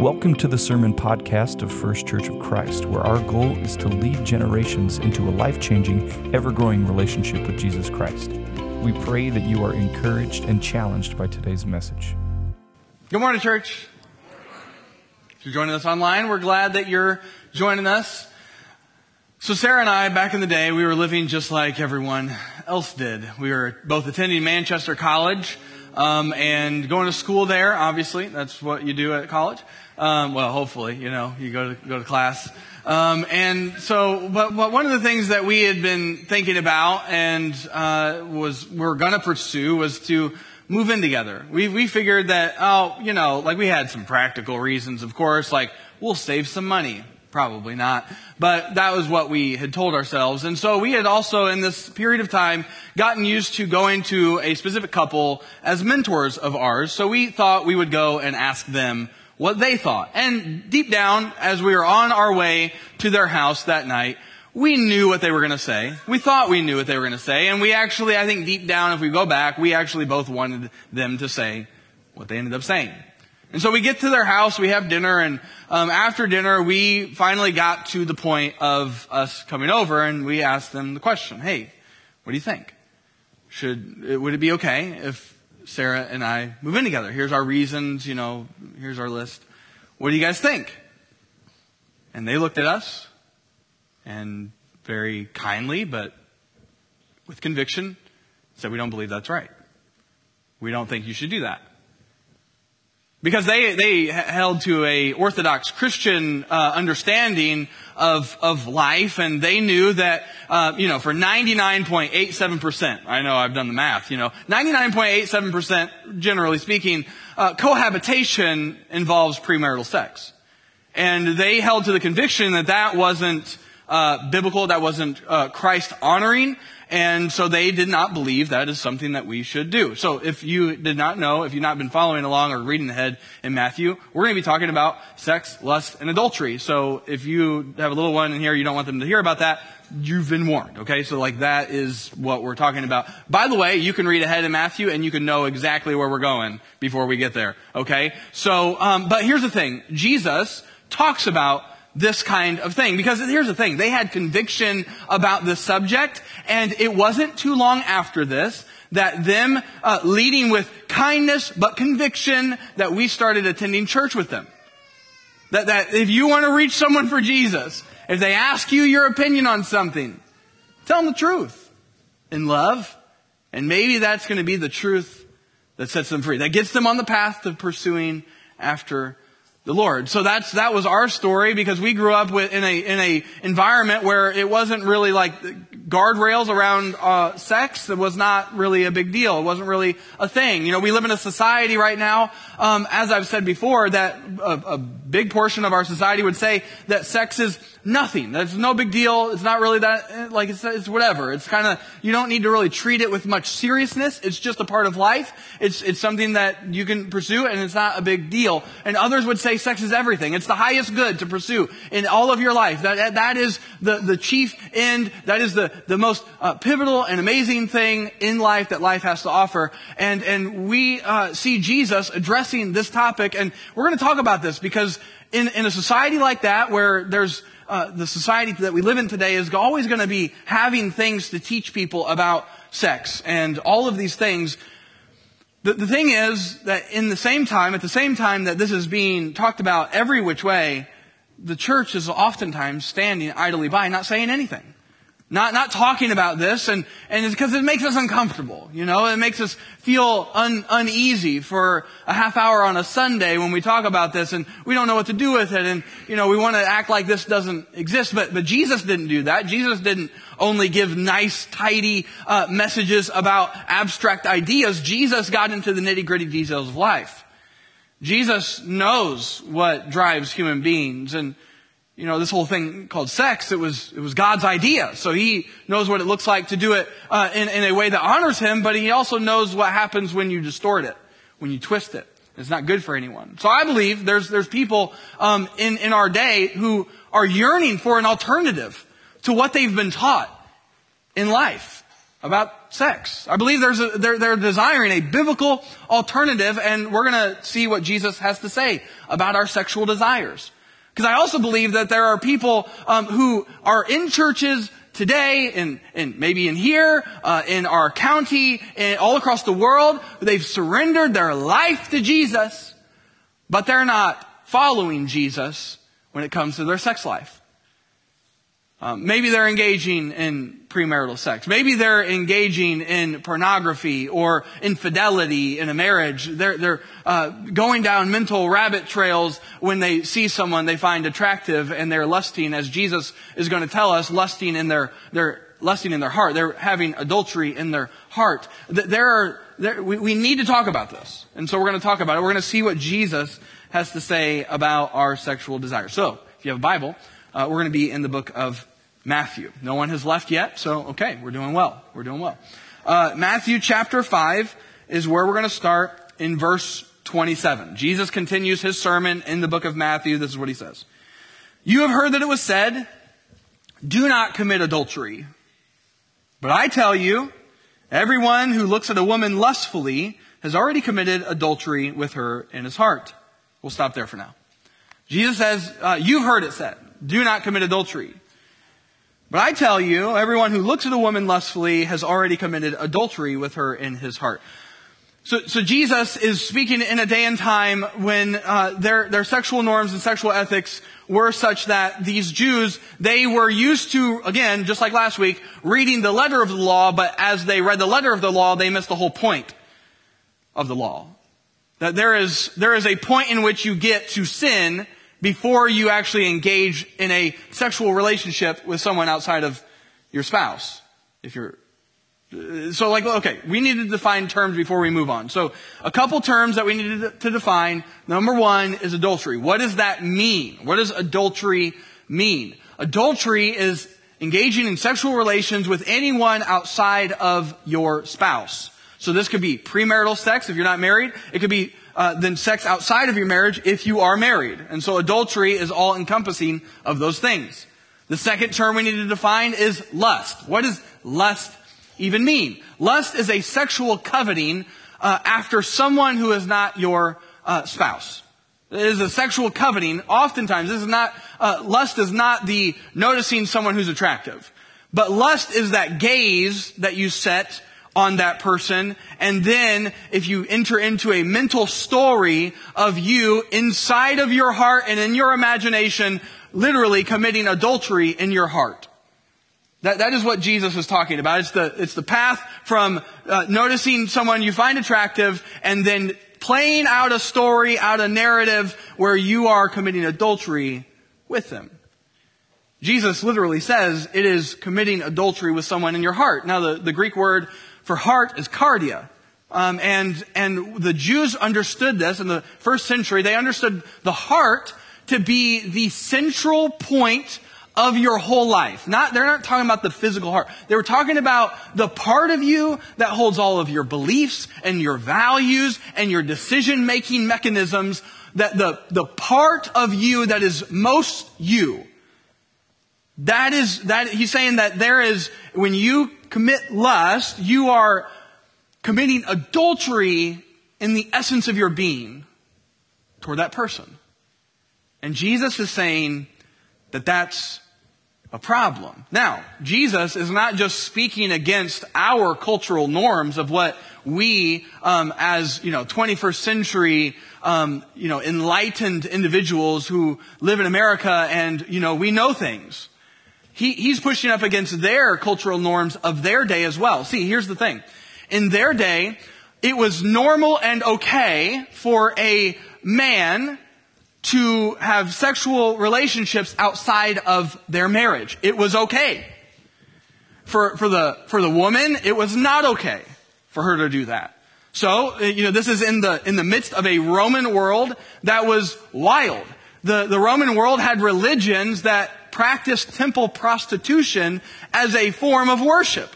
Welcome to the Sermon Podcast of First Church of Christ, where our goal is to lead generations into a life changing, ever growing relationship with Jesus Christ. We pray that you are encouraged and challenged by today's message. Good morning, church. If you're joining us online, we're glad that you're joining us. So, Sarah and I, back in the day, we were living just like everyone else did. We were both attending Manchester College um, and going to school there, obviously. That's what you do at college. Um, well, hopefully, you know, you go to go to class. Um, and so, but, but, one of the things that we had been thinking about and uh, was we going to pursue was to move in together. We we figured that oh, you know, like we had some practical reasons, of course, like we'll save some money. Probably not. But that was what we had told ourselves. And so we had also, in this period of time, gotten used to going to a specific couple as mentors of ours. So we thought we would go and ask them what they thought. And deep down, as we were on our way to their house that night, we knew what they were going to say. We thought we knew what they were going to say. And we actually, I think deep down, if we go back, we actually both wanted them to say what they ended up saying. And so we get to their house, we have dinner, and um, after dinner, we finally got to the point of us coming over, and we asked them the question, "Hey, what do you think? Should would it be okay if Sarah and I move in together. Here's our reasons, you know, here's our list. What do you guys think? And they looked at us and very kindly, but with conviction, said, We don't believe that's right. We don't think you should do that because they, they held to a orthodox Christian uh, understanding of, of life, and they knew that, uh, you know, for 99.87%, I know I've done the math, you know, 99.87%, generally speaking, uh, cohabitation involves premarital sex. And they held to the conviction that that wasn't uh, biblical, that wasn't uh, Christ honoring, and so they did not believe that is something that we should do. So if you did not know, if you've not been following along or reading ahead in Matthew, we're going to be talking about sex, lust, and adultery. So if you have a little one in here, you don't want them to hear about that, you've been warned. Okay, so like that is what we're talking about. By the way, you can read ahead in Matthew and you can know exactly where we're going before we get there. Okay, so um, but here's the thing: Jesus talks about this kind of thing. Because here's the thing, they had conviction about this subject, and it wasn't too long after this that them uh, leading with kindness but conviction that we started attending church with them. That, that if you want to reach someone for Jesus, if they ask you your opinion on something, tell them the truth in love, and maybe that's going to be the truth that sets them free, that gets them on the path to pursuing after the Lord. So that's, that was our story because we grew up with, in a, in a environment where it wasn't really like guardrails around, uh, sex. It was not really a big deal. It wasn't really a thing. You know, we live in a society right now, um, as I've said before, that a, a big portion of our society would say that sex is nothing. That's no big deal. It's not really that, eh, like, it's, it's whatever. It's kind of, you don't need to really treat it with much seriousness. It's just a part of life. It's, it's something that you can pursue and it's not a big deal. And others would say sex is everything. It's the highest good to pursue in all of your life. That, that is the, the chief end. That is the, the most uh, pivotal and amazing thing in life that life has to offer. And, and we uh, see Jesus addressing this topic and we're going to talk about this because in, in a society like that where there's uh, the society that we live in today is always going to be having things to teach people about sex and all of these things. The, the thing is that in the same time, at the same time that this is being talked about every which way, the church is oftentimes standing idly by, not saying anything. Not, not talking about this, and, and it's because it makes us uncomfortable. You know, it makes us feel un, uneasy for a half hour on a Sunday when we talk about this, and we don't know what to do with it, and, you know, we want to act like this doesn't exist. But, but Jesus didn't do that. Jesus didn't only give nice, tidy uh, messages about abstract ideas. Jesus got into the nitty gritty details of life. Jesus knows what drives human beings, and you know, this whole thing called sex, it was, it was God's idea. So he knows what it looks like to do it uh, in, in a way that honors him, but he also knows what happens when you distort it, when you twist it. It's not good for anyone. So I believe there's, there's people um, in, in our day who are yearning for an alternative to what they've been taught in life about sex. I believe there's a, they're, they're desiring a biblical alternative, and we're going to see what Jesus has to say about our sexual desires. Because I also believe that there are people um, who are in churches today, and, and maybe in here, uh, in our county, and all across the world, they've surrendered their life to Jesus, but they're not following Jesus when it comes to their sex life. Um, maybe they're engaging in premarital sex. Maybe they're engaging in pornography or infidelity in a marriage. They're, they're uh, going down mental rabbit trails when they see someone they find attractive and they're lusting, as Jesus is going to tell us, lusting in their, their lusting in their heart. They're having adultery in their heart. There are, there, we, we need to talk about this. And so we're going to talk about it. We're going to see what Jesus has to say about our sexual desire. So, if you have a Bible, uh, we're going to be in the book of Matthew. No one has left yet, so okay, we're doing well. We're doing well. Uh, Matthew chapter 5 is where we're going to start in verse 27. Jesus continues his sermon in the book of Matthew. This is what he says. You have heard that it was said, do not commit adultery. But I tell you, everyone who looks at a woman lustfully has already committed adultery with her in his heart. We'll stop there for now. Jesus says, uh, you've heard it said, do not commit adultery. But I tell you, everyone who looks at a woman lustfully has already committed adultery with her in his heart. So, so Jesus is speaking in a day and time when uh, their their sexual norms and sexual ethics were such that these Jews they were used to again, just like last week, reading the letter of the law, but as they read the letter of the law, they missed the whole point of the law. That there is, there is a point in which you get to sin before you actually engage in a sexual relationship with someone outside of your spouse. If you're, so like, okay, we need to define terms before we move on. So a couple terms that we need to define. Number one is adultery. What does that mean? What does adultery mean? Adultery is engaging in sexual relations with anyone outside of your spouse. So this could be premarital sex if you're not married. It could be uh, then sex outside of your marriage if you are married. And so adultery is all encompassing of those things. The second term we need to define is lust. What does lust even mean? Lust is a sexual coveting uh, after someone who is not your uh, spouse. It is a sexual coveting. Oftentimes, this is not uh, lust is not the noticing someone who's attractive, but lust is that gaze that you set on that person. And then if you enter into a mental story of you inside of your heart and in your imagination, literally committing adultery in your heart. That, that is what Jesus is talking about. It's the, it's the path from uh, noticing someone you find attractive and then playing out a story, out a narrative where you are committing adultery with them. Jesus literally says it is committing adultery with someone in your heart. Now, the, the Greek word for heart is cardia. Um, and, and the Jews understood this in the first century. They understood the heart to be the central point of your whole life. Not, they're not talking about the physical heart. They were talking about the part of you that holds all of your beliefs and your values and your decision making mechanisms. That the, the part of you that is most you. That is, that, he's saying that there is, when you commit lust, you are committing adultery in the essence of your being toward that person. And Jesus is saying that that's a problem. Now, Jesus is not just speaking against our cultural norms of what we, um, as you know, 21st century, um, you know, enlightened individuals who live in America and you know we know things. He, he's pushing up against their cultural norms of their day as well. See, here's the thing. In their day, it was normal and okay for a man to have sexual relationships outside of their marriage. It was okay. For, for the, for the woman, it was not okay for her to do that. So, uh, you know, this is in the, in the midst of a Roman world that was wild. The, the Roman world had religions that practiced temple prostitution as a form of worship.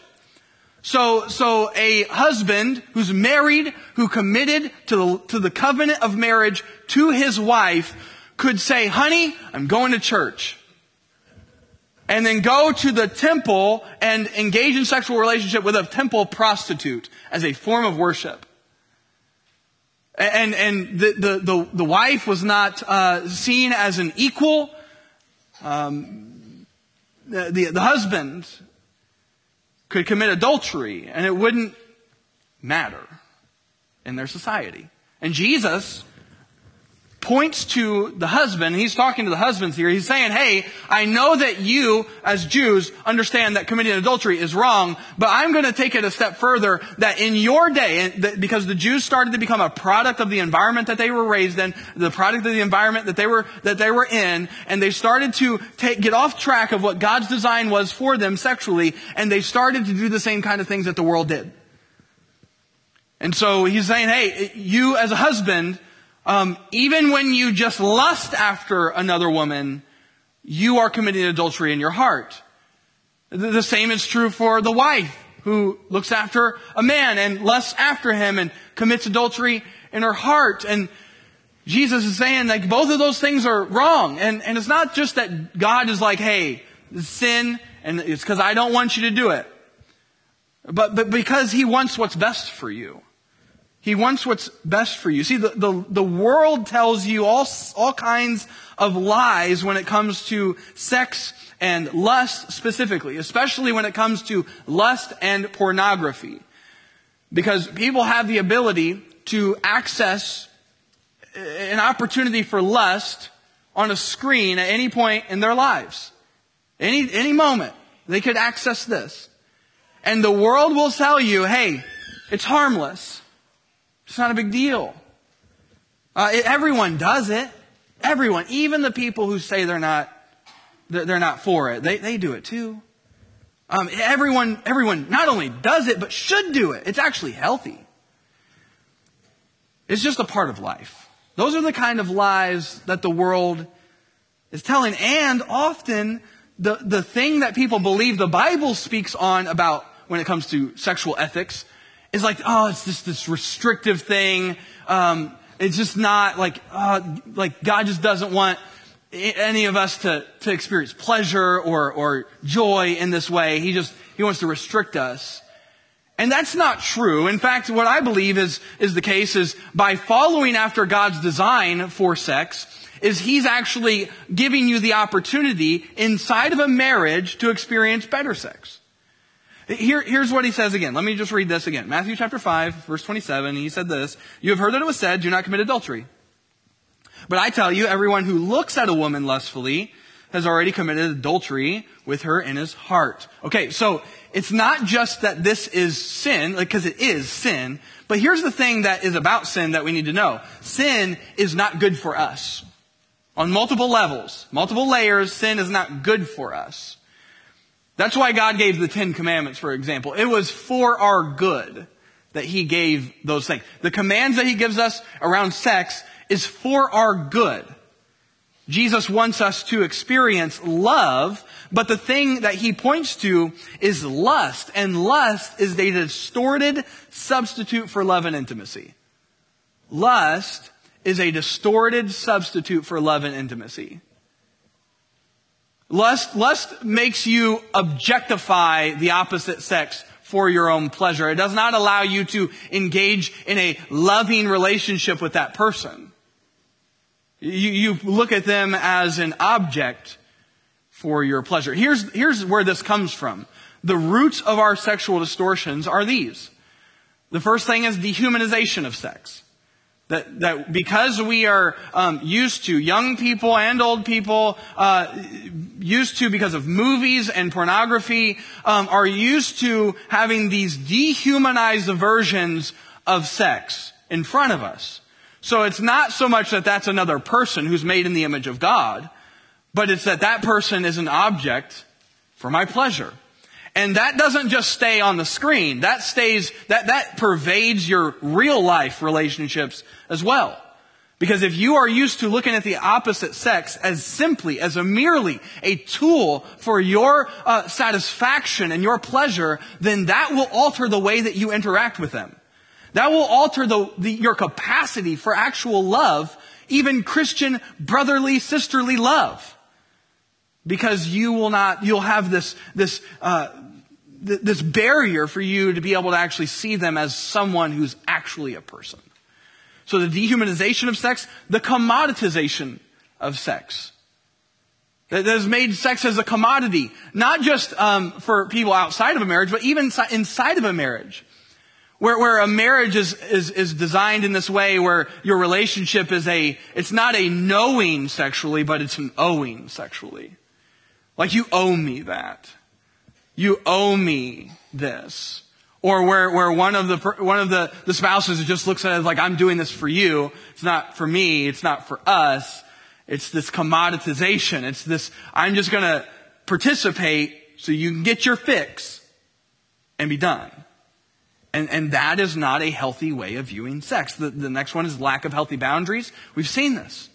So, so a husband who's married, who committed to the, to the covenant of marriage to his wife could say, honey, I'm going to church. and then go to the temple and engage in sexual relationship with a temple prostitute as a form of worship. And, and the, the, the, the wife was not uh, seen as an equal. Um, the, the, the husband could commit adultery and it wouldn't matter in their society. And Jesus points to the husband. He's talking to the husbands here. He's saying, Hey, I know that you, as Jews, understand that committing adultery is wrong, but I'm going to take it a step further that in your day, because the Jews started to become a product of the environment that they were raised in, the product of the environment that they were, that they were in, and they started to take, get off track of what God's design was for them sexually, and they started to do the same kind of things that the world did. And so he's saying, hey, you as a husband, um, even when you just lust after another woman, you are committing adultery in your heart. The same is true for the wife who looks after a man and lusts after him and commits adultery in her heart. And Jesus is saying like both of those things are wrong. And, and it's not just that God is like, hey, sin and it's because I don't want you to do it. But, but because he wants what's best for you. He wants what's best for you. See, the, the, the world tells you all, all kinds of lies when it comes to sex and lust specifically, especially when it comes to lust and pornography. Because people have the ability to access an opportunity for lust on a screen at any point in their lives. Any, any moment, they could access this. And the world will tell you, hey, it's harmless. It's not a big deal. Uh, it, everyone does it. Everyone, even the people who say they're not, they're not for it, they, they do it too. Um, everyone, everyone not only does it, but should do it. It's actually healthy. It's just a part of life. Those are the kind of lies that the world is telling. And often, the, the thing that people believe the Bible speaks on about when it comes to sexual ethics is like, oh, it's just this restrictive thing. Um, it's just not like, uh, like God just doesn't want any of us to, to experience pleasure or, or joy in this way. He just, he wants to restrict us. And that's not true. In fact, what I believe is, is the case is by following after God's design for sex, is he's actually giving you the opportunity inside of a marriage to experience better sex. Here, here's what he says again. Let me just read this again. Matthew chapter 5, verse 27, he said this, You have heard that it was said, do not commit adultery. But I tell you, everyone who looks at a woman lustfully has already committed adultery with her in his heart. Okay, so it's not just that this is sin, because like, it is sin, but here's the thing that is about sin that we need to know. Sin is not good for us. On multiple levels, multiple layers, sin is not good for us. That's why God gave the Ten Commandments, for example. It was for our good that He gave those things. The commands that He gives us around sex is for our good. Jesus wants us to experience love, but the thing that he points to is lust, and lust is a distorted substitute for love and intimacy. Lust is a distorted substitute for love and intimacy. Lust, lust makes you objectify the opposite sex for your own pleasure. It does not allow you to engage in a loving relationship with that person. You, you look at them as an object for your pleasure. Here's, here's where this comes from. The roots of our sexual distortions are these. The first thing is dehumanization of sex. That, that because we are um, used to, young people and old people, uh, used to because of movies and pornography, um, are used to having these dehumanized versions of sex in front of us. So it's not so much that that's another person who's made in the image of God, but it's that that person is an object for my pleasure. And that doesn't just stay on the screen. That stays, that, that pervades your real life relationships as well. Because if you are used to looking at the opposite sex as simply, as a merely a tool for your uh, satisfaction and your pleasure, then that will alter the way that you interact with them. That will alter the, the, your capacity for actual love, even Christian brotherly, sisterly love. Because you will not, you'll have this, this, uh, th- this barrier for you to be able to actually see them as someone who's actually a person. So the dehumanization of sex, the commoditization of sex. That has made sex as a commodity, not just um, for people outside of a marriage, but even inside of a marriage. Where, where a marriage is, is, is designed in this way where your relationship is a, it's not a knowing sexually, but it's an owing sexually. Like you owe me that. You owe me this. Or where, where one of the, one of the, the spouses just looks at it like, I'm doing this for you. It's not for me. It's not for us. It's this commoditization. It's this, I'm just gonna participate so you can get your fix and be done. And, and that is not a healthy way of viewing sex. The, the next one is lack of healthy boundaries. We've seen this.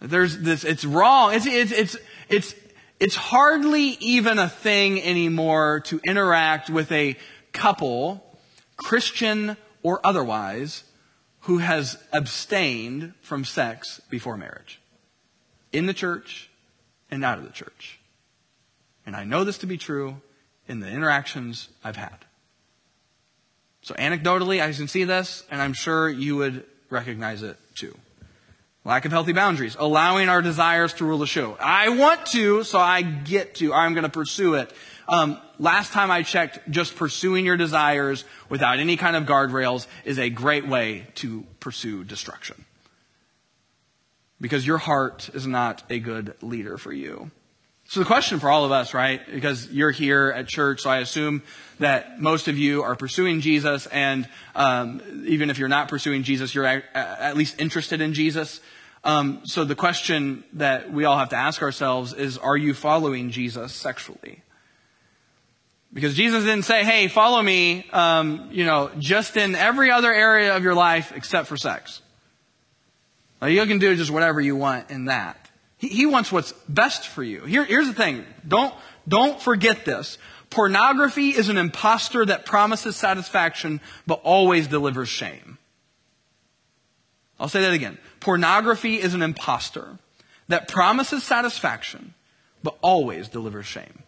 There's this, it's wrong. It's, it's, it's, it's, it's hardly even a thing anymore to interact with a couple, Christian or otherwise, who has abstained from sex before marriage. In the church and out of the church. And I know this to be true in the interactions I've had. So anecdotally, I can see this, and I'm sure you would recognize it too. Lack of healthy boundaries. Allowing our desires to rule the show. I want to, so I get to. I'm going to pursue it. Um, last time I checked, just pursuing your desires without any kind of guardrails is a great way to pursue destruction. Because your heart is not a good leader for you. So the question for all of us, right? Because you're here at church, so I assume that most of you are pursuing Jesus, and um, even if you're not pursuing Jesus, you're at, least interested in Jesus. Um, so the question that we all have to ask ourselves is: Are you following Jesus sexually? Because Jesus didn't say, "Hey, follow me," um, you know, just in every other area of your life except for sex. you can do just whatever you want in that. He, he wants what's best for you. Here, here's the thing. Don't don't forget this. Pornography is an impostor that promises satisfaction but always delivers shame. I'll say that again. Pornography is an impostor that promises satisfaction but always delivers shame.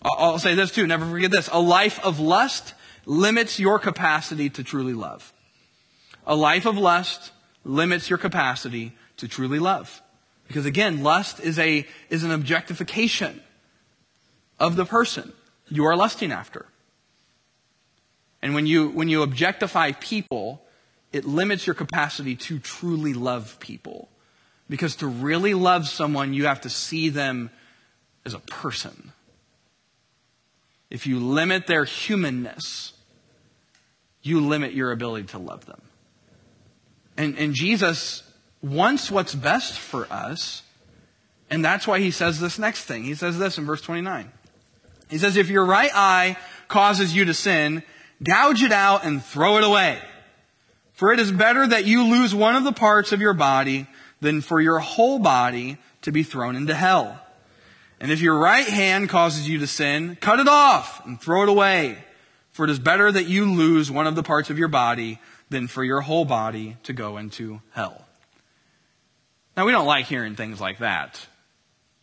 I'll say this too, never forget this. A life of lust limits your capacity to truly love. A life of lust limits your capacity to truly love. Because again, lust is a, is an objectification of the person you are lusting after. And when you, when you objectify people, it limits your capacity to truly love people. Because to really love someone, you have to see them as a person. If you limit their humanness, you limit your ability to love them. And, and Jesus wants what's best for us, and that's why he says this next thing. He says this in verse 29. He says, If your right eye causes you to sin, gouge it out and throw it away. For it is better that you lose one of the parts of your body than for your whole body to be thrown into hell. And if your right hand causes you to sin, cut it off and throw it away. For it is better that you lose one of the parts of your body than for your whole body to go into hell. Now, we don't like hearing things like that.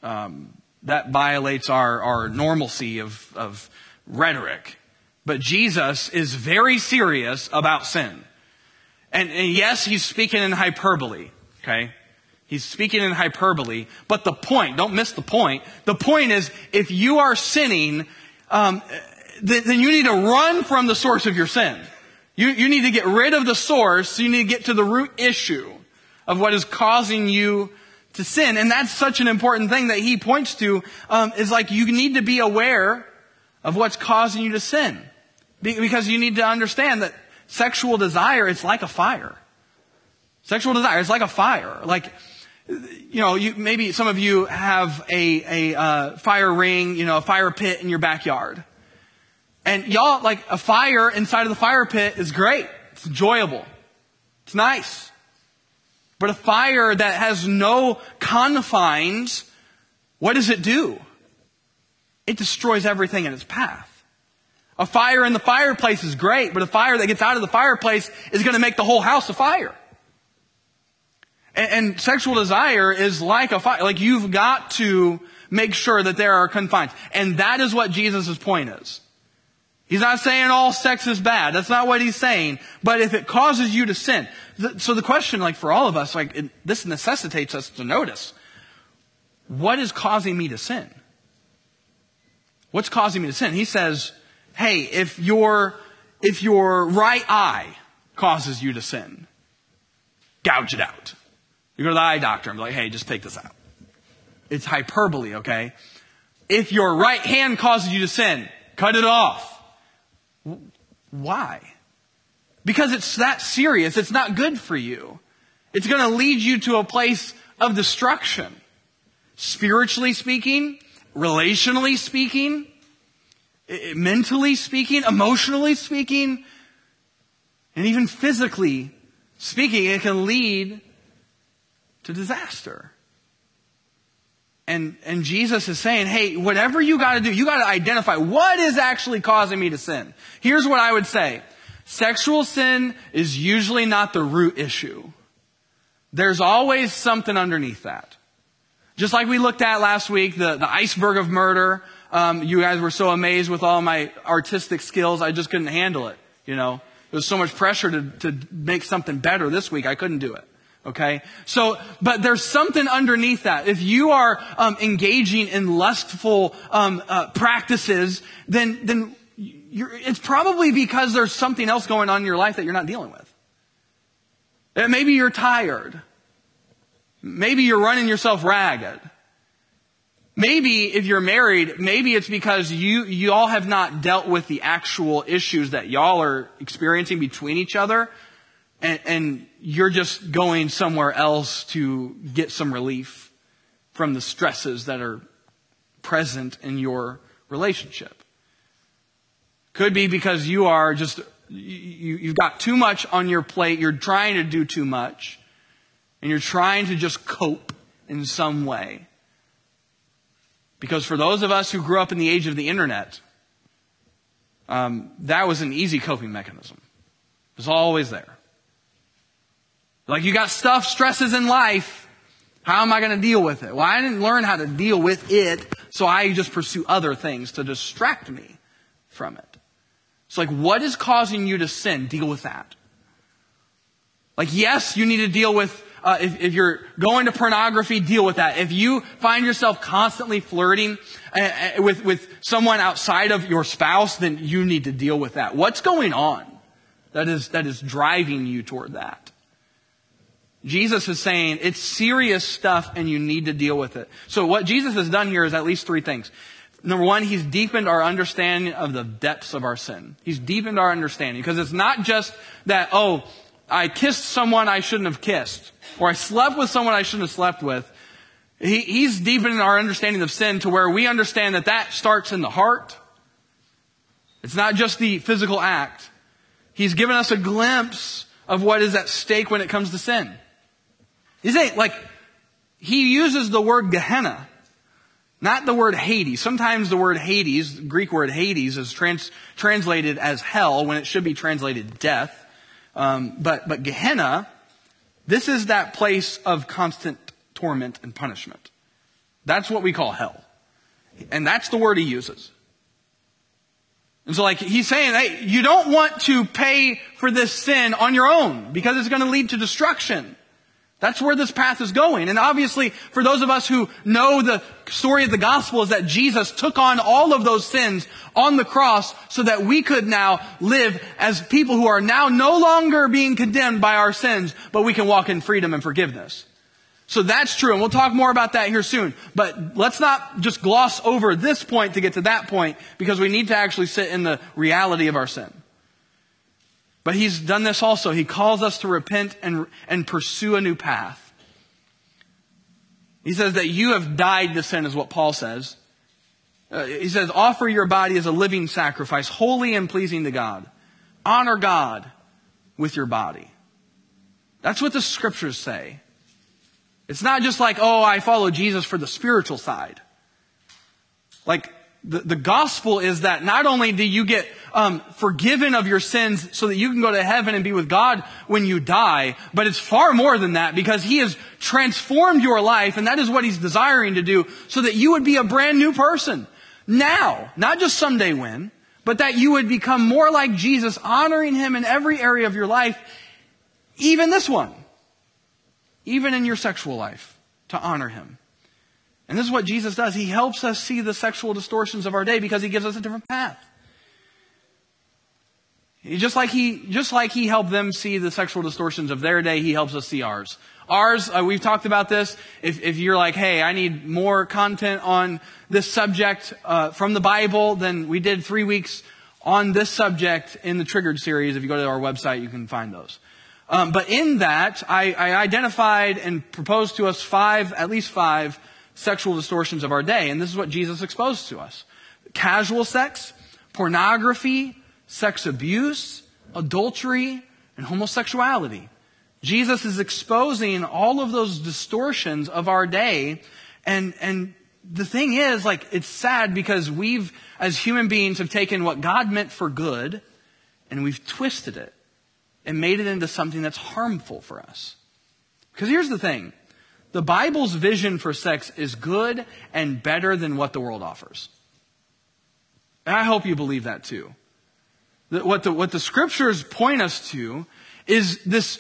Um, that violates our, our normalcy of, of rhetoric. But Jesus is very serious about sin. And, and yes, he's speaking in hyperbole, okay? He's speaking in hyperbole, but the point, don't miss the point. The point is, if you are sinning, um, then, then you need to run from the source of your sin. You, you need to get rid of the source, so you need to get to the root issue of what is causing you to sin. And that's such an important thing that he points to, um, is like you need to be aware of what's causing you to sin. Because you need to understand that sexual desire is like a fire. Sexual desire is like a fire. Like, you know, you, maybe some of you have a, a uh, fire ring, you know, a fire pit in your backyard. And y'all, like, a fire inside of the fire pit is great. It's enjoyable. It's nice. But a fire that has no confines, what does it do? It destroys everything in its path. A fire in the fireplace is great, but a fire that gets out of the fireplace is going to make the whole house a fire. And, and sexual desire is like a fire. Like you've got to make sure that there are confines. And that is what Jesus' point is. He's not saying all sex is bad. That's not what he's saying. But if it causes you to sin, th- so the question, like for all of us, like it, this necessitates us to notice, what is causing me to sin? What's causing me to sin? He says, hey, if your, if your right eye causes you to sin, gouge it out. You go to the eye doctor and be like, hey, just take this out. It's hyperbole, okay? If your right hand causes you to sin, cut it off. Why? Because it's that serious. It's not good for you. It's going to lead you to a place of destruction. Spiritually speaking, relationally speaking, mentally speaking, emotionally speaking, and even physically speaking, it can lead to disaster. And, and Jesus is saying, hey, whatever you got to do, you got to identify what is actually causing me to sin. Here's what I would say. Sexual sin is usually not the root issue. There's always something underneath that. Just like we looked at last week, the, the iceberg of murder. Um, you guys were so amazed with all my artistic skills, I just couldn't handle it. You know, there was so much pressure to, to make something better this week, I couldn't do it. Okay? So, but there's something underneath that. If you are um, engaging in lustful um, uh, practices, then, then it's probably because there's something else going on in your life that you're not dealing with. Uh, maybe you're tired. Maybe you're running yourself ragged. Maybe if you're married, maybe it's because you, you all have not dealt with the actual issues that y'all are experiencing between each other and, and you're just going somewhere else to get some relief from the stresses that are present in your relationship. Could be because you are just, you, you've got too much on your plate, you're trying to do too much, and you're trying to just cope in some way. Because for those of us who grew up in the age of the internet, um, that was an easy coping mechanism. It was always there. Like you got stuff, stresses in life. How am I going to deal with it? Well, I didn't learn how to deal with it, so I just pursue other things to distract me from it. It's like, what is causing you to sin? Deal with that. Like, yes, you need to deal with, uh, if, if, you're going to pornography, deal with that. If you find yourself constantly flirting uh, uh with, with someone outside of your spouse, then you need to deal with that. What's going on that is, that is driving you toward that? Jesus is saying it's serious stuff and you need to deal with it. So what Jesus has done here is at least three things. Number one, he's deepened our understanding of the depths of our sin. He's deepened our understanding because it's not just that, oh, I kissed someone I shouldn't have kissed or I slept with someone I shouldn't have slept with. He, he's deepening our understanding of sin to where we understand that that starts in the heart. It's not just the physical act. He's given us a glimpse of what is at stake when it comes to sin. He's saying, like, he uses the word Gehenna, not the word Hades. Sometimes the word Hades, the Greek word Hades, is trans, translated as hell when it should be translated death. Um, but, but Gehenna, this is that place of constant torment and punishment. That's what we call hell. And that's the word he uses. And so like he's saying, hey, you don't want to pay for this sin on your own because it's going to lead to destruction. That's where this path is going. And obviously, for those of us who know the story of the gospel is that Jesus took on all of those sins on the cross so that we could now live as people who are now no longer being condemned by our sins, but we can walk in freedom and forgiveness. So that's true, and we'll talk more about that here soon. But let's not just gloss over this point to get to that point, because we need to actually sit in the reality of our sin. But he's done this also. He calls us to repent and, and pursue a new path. He says that you have died to sin, is what Paul says. Uh, he says, offer your body as a living sacrifice, holy and pleasing to God. Honor God with your body. That's what the scriptures say. It's not just like, oh, I follow Jesus for the spiritual side. Like, the, the gospel is that not only do you get um, forgiven of your sins so that you can go to heaven and be with God when you die. But it's far more than that because He has transformed your life and that is what He's desiring to do so that you would be a brand new person. Now, not just someday when, but that you would become more like Jesus, honoring Him in every area of your life, even this one, even in your sexual life, to honor Him. And this is what Jesus does. He helps us see the sexual distortions of our day because he gives us a different path. Just like he, just like he helped them see the sexual distortions of their day, he helps us see ours. Ours, uh, we've talked about this. If, if you're like, hey, I need more content on this subject uh, from the Bible, then we did three weeks on this subject in the Triggered series. If you go to our website, you can find those. Um, but in that, I, I identified and proposed to us five, at least five, sexual distortions of our day. And this is what Jesus exposed to us. Casual sex, pornography, sex abuse, adultery, and homosexuality. Jesus is exposing all of those distortions of our day. And, and the thing is, like, it's sad because we've, as human beings, have taken what God meant for good and we've twisted it and made it into something that's harmful for us. Because here's the thing the Bible's vision for sex is good and better than what the world offers. And I hope you believe that too. That what the, what the scriptures point us to is this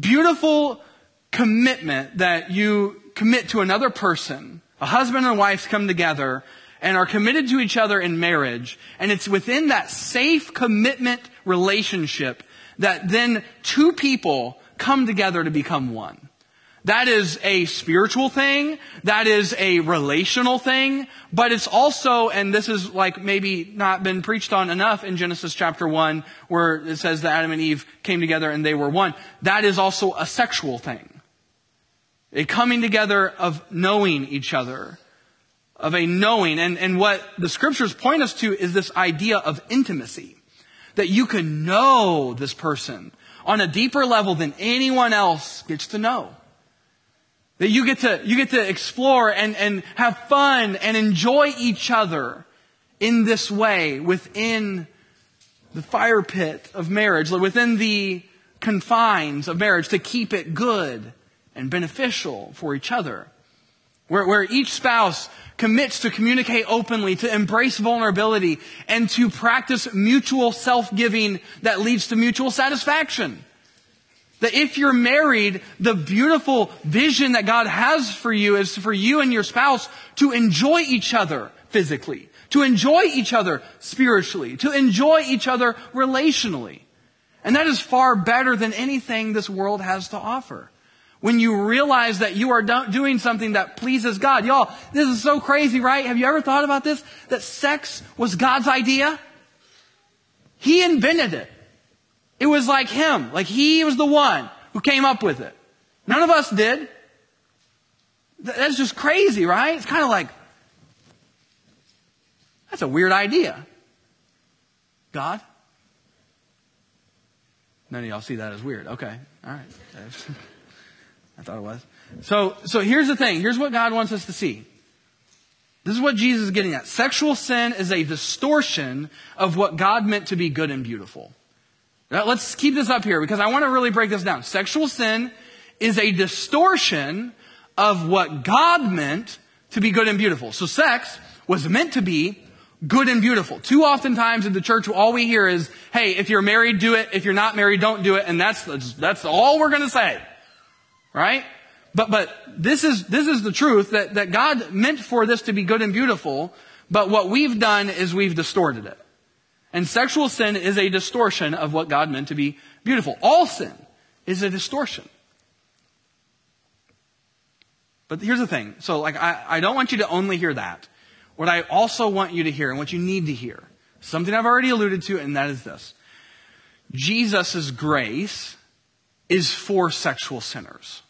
beautiful commitment that you commit to another person. A husband and wife come together and are committed to each other in marriage. And it's within that safe commitment relationship that then two people come together to become one. That is a spiritual thing. That is a relational thing. But it's also, and this is like maybe not been preached on enough in Genesis chapter 1, where it says that Adam and Eve came together and they were one. That is also a sexual thing. A coming together of knowing each other. Of a knowing. And, and what the scriptures point us to is this idea of intimacy. That you can know this person on a deeper level than anyone else gets to know. That you get to, you get to explore and, and have fun and enjoy each other in this way within the fire pit of marriage, within the confines of marriage to keep it good and beneficial for each other. Where, where each spouse commits to communicate openly, to embrace vulnerability, and to practice mutual self-giving that leads to mutual satisfaction. That if you're married, the beautiful vision that God has for you is for you and your spouse to enjoy each other physically, to enjoy each other spiritually, to enjoy each other relationally. And that is far better than anything this world has to offer. When you realize that you are doing something that pleases God. Y'all, this is so crazy, right? Have you ever thought about this? That sex was God's idea? He invented it. It was like him. Like he was the one who came up with it. None of us did. That's just crazy, right? It's kind of like, that's a weird idea. God? None of y'all see that as weird. Okay. All right. I thought it was. So, so here's the thing. Here's what God wants us to see. This is what Jesus is getting at. Sexual sin is a distortion of what God meant to be good and beautiful. Now, let's keep this up here because I want to really break this down. Sexual sin is a distortion of what God meant to be good and beautiful. So sex was meant to be good and beautiful. Too often times in the church, all we hear is, hey, if you're married, do it. If you're not married, don't do it. And that's, that's all we're going to say. Right? But, but this is, this is the truth that, that God meant for this to be good and beautiful. But what we've done is we've distorted it. And sexual sin is a distortion of what God meant to be beautiful. All sin is a distortion. But here's the thing. So, like, I, I don't want you to only hear that. What I also want you to hear and what you need to hear, something I've already alluded to, and that is this. Jesus' grace is for sexual sinners.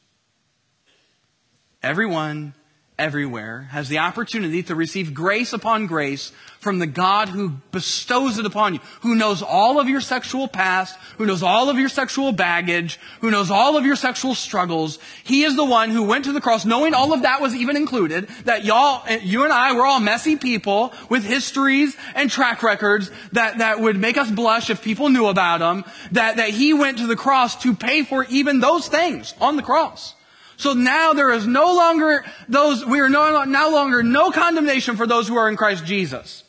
Everyone, everywhere has the opportunity to receive grace upon grace from the God who bestows it upon you, who knows all of your sexual past, who knows all of your sexual baggage, who knows all of your sexual struggles. He is the one who went to the cross knowing all of that was even included, that y'all, you and I, were all messy people with histories and track records that, that would make us blush if people knew about them, that, that he went to the cross to pay for even those things on the cross. So now there is no longer those, we are no, longer no condemnation for those who are in Christ Jesus.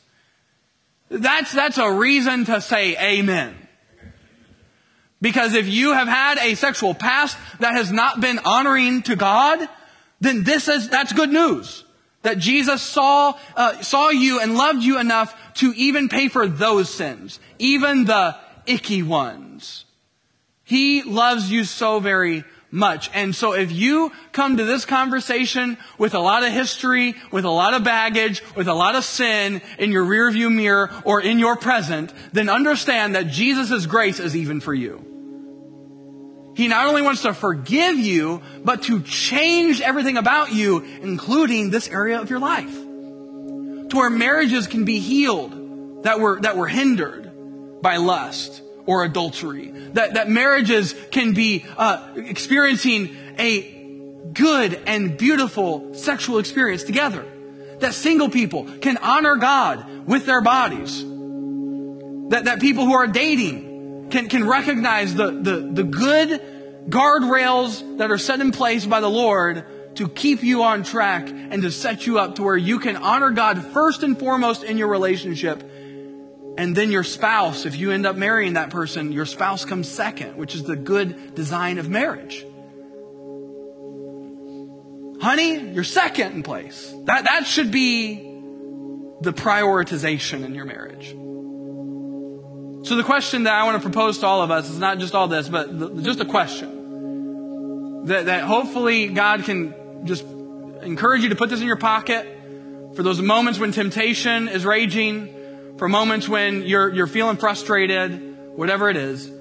That's, that's a reason to say amen. Because if you have had a sexual past that has not been honoring to God, then this is, that's good news. That Jesus saw, uh, saw you and loved you enough to even pay for those sins. Even the icky ones. He loves you so very much. And so if you come to this conversation with a lot of history, with a lot of baggage, with a lot of sin in your rearview mirror or in your present, then understand that Jesus' grace is even for you. He not only wants to forgive you, but to change everything about you, including this area of your life. To where marriages can be healed that were, that were hindered by lust or adultery. That, that marriages can be uh, experiencing a good and beautiful sexual experience together. That single people can honor God with their bodies. That, that people who are dating can, can recognize the, the, the good guardrails that are set in place by the Lord to keep you on track and to set you up to where you can honor God first and foremost in your relationship and then your spouse, if you end up marrying that person, your spouse comes second, which is the good design of marriage. Honey, you're second in place. That, that should be the prioritization in your marriage. So the question that I want to propose to all of us is not just all this, but the, just a question. That, that hopefully God can just encourage you to put this in your pocket for those moments when temptation is raging, for moments when you're, you're feeling frustrated, whatever it is.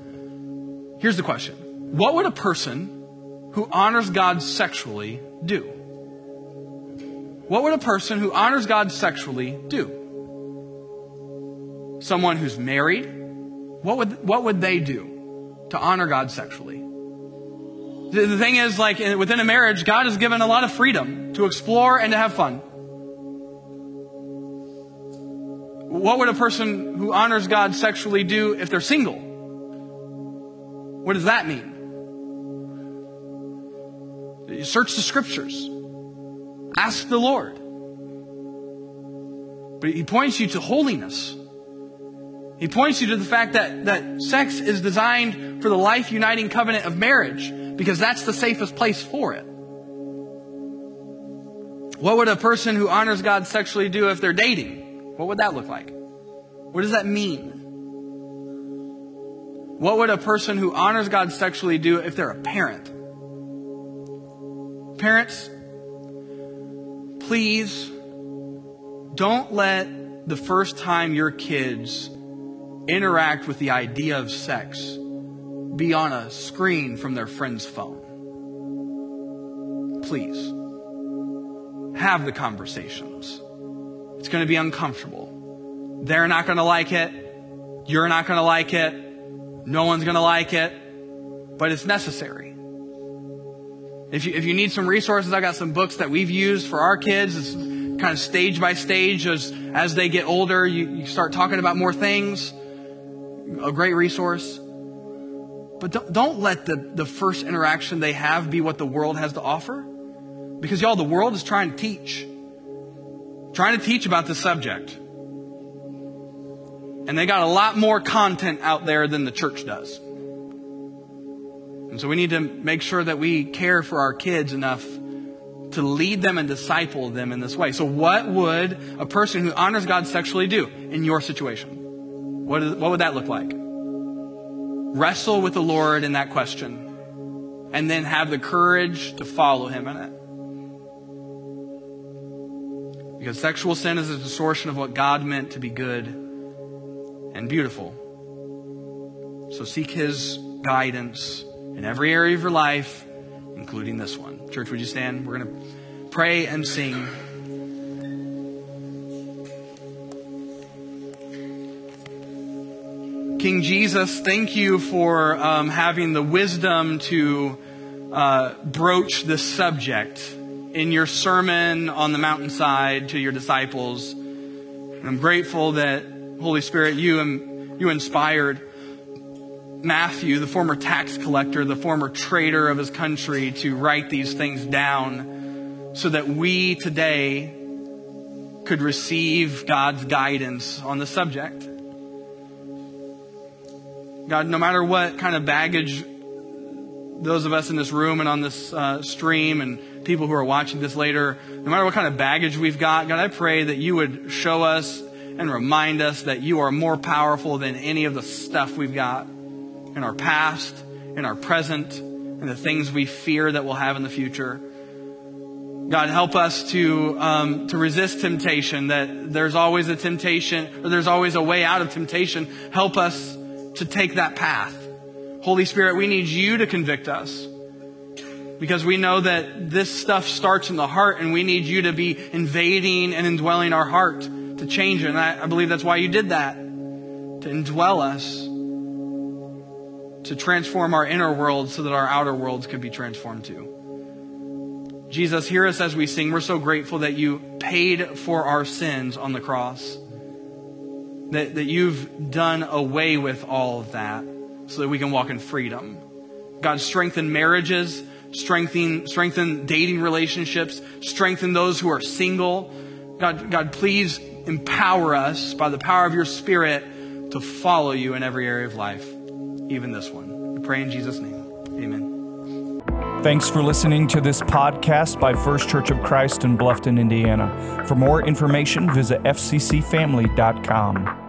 Here's the question What would a person who honors God sexually do? What would a person who honors God sexually do? Someone who's married, what would, what would they do to honor God sexually? The, the thing is, like within a marriage, God has given a lot of freedom to explore and to have fun. What would a person who honors God sexually do if they're single? What does that mean? You search the scriptures. Ask the Lord. But he points you to holiness. He points you to the fact that, that sex is designed for the life uniting covenant of marriage because that's the safest place for it. What would a person who honors God sexually do if they're dating? What would that look like? What does that mean? What would a person who honors God sexually do if they're a parent? Parents, please don't let the first time your kids interact with the idea of sex be on a screen from their friend's phone. Please have the conversations. It's going to be uncomfortable. They're not going to like it. You're not going to like it. No one's going to like it. But it's necessary. If you, if you need some resources, I got some books that we've used for our kids. It's kind of stage by stage as, as they get older, you, you start talking about more things. A great resource. But don't, don't let the, the first interaction they have be what the world has to offer. Because y'all, the world is trying to teach trying to teach about this subject. And they got a lot more content out there than the church does. And so we need to make sure that we care for our kids enough to lead them and disciple them in this way. So, what would a person who honors God sexually do in your situation? What, is, what would that look like? Wrestle with the Lord in that question, and then have the courage to follow Him in it. Because sexual sin is a distortion of what God meant to be good and beautiful. So seek His guidance in every area of your life, including this one. Church, would you stand? We're going to pray and sing. King Jesus, thank you for um, having the wisdom to uh, broach this subject in your sermon on the mountainside to your disciples. I'm grateful that, Holy Spirit, you, you inspired Matthew, the former tax collector, the former traitor of his country, to write these things down so that we today could receive God's guidance on the subject. God, no matter what kind of baggage those of us in this room and on this uh, stream and people who are watching this later, no matter what kind of baggage we've got, God, I pray that you would show us and remind us that you are more powerful than any of the stuff we've got in our past, in our present, and the things we fear that we'll have in the future. God, help us to, um, to resist temptation, that there's always a temptation, or there's always a way out of temptation. Help us to take that path. Holy Spirit, we need you to convict us because we know that this stuff starts in the heart and we need you to be invading and indwelling our heart to change it. And I, I believe that's why you did that to indwell us, to transform our inner world so that our outer worlds could be transformed too. Jesus, hear us as we sing. We're so grateful that you paid for our sins on the cross that, that you've done away with all of that so that we can walk in freedom. God, strengthen marriages, strengthen, strengthen dating relationships, strengthen those who are single. God, God, please empower us by the power of your Spirit to follow you in every area of life, even this one. We pray in Jesus' name. Amen. Thanks for listening to this podcast by First Church of Christ in Bluffton, Indiana. For more information, visit fccfamily.com.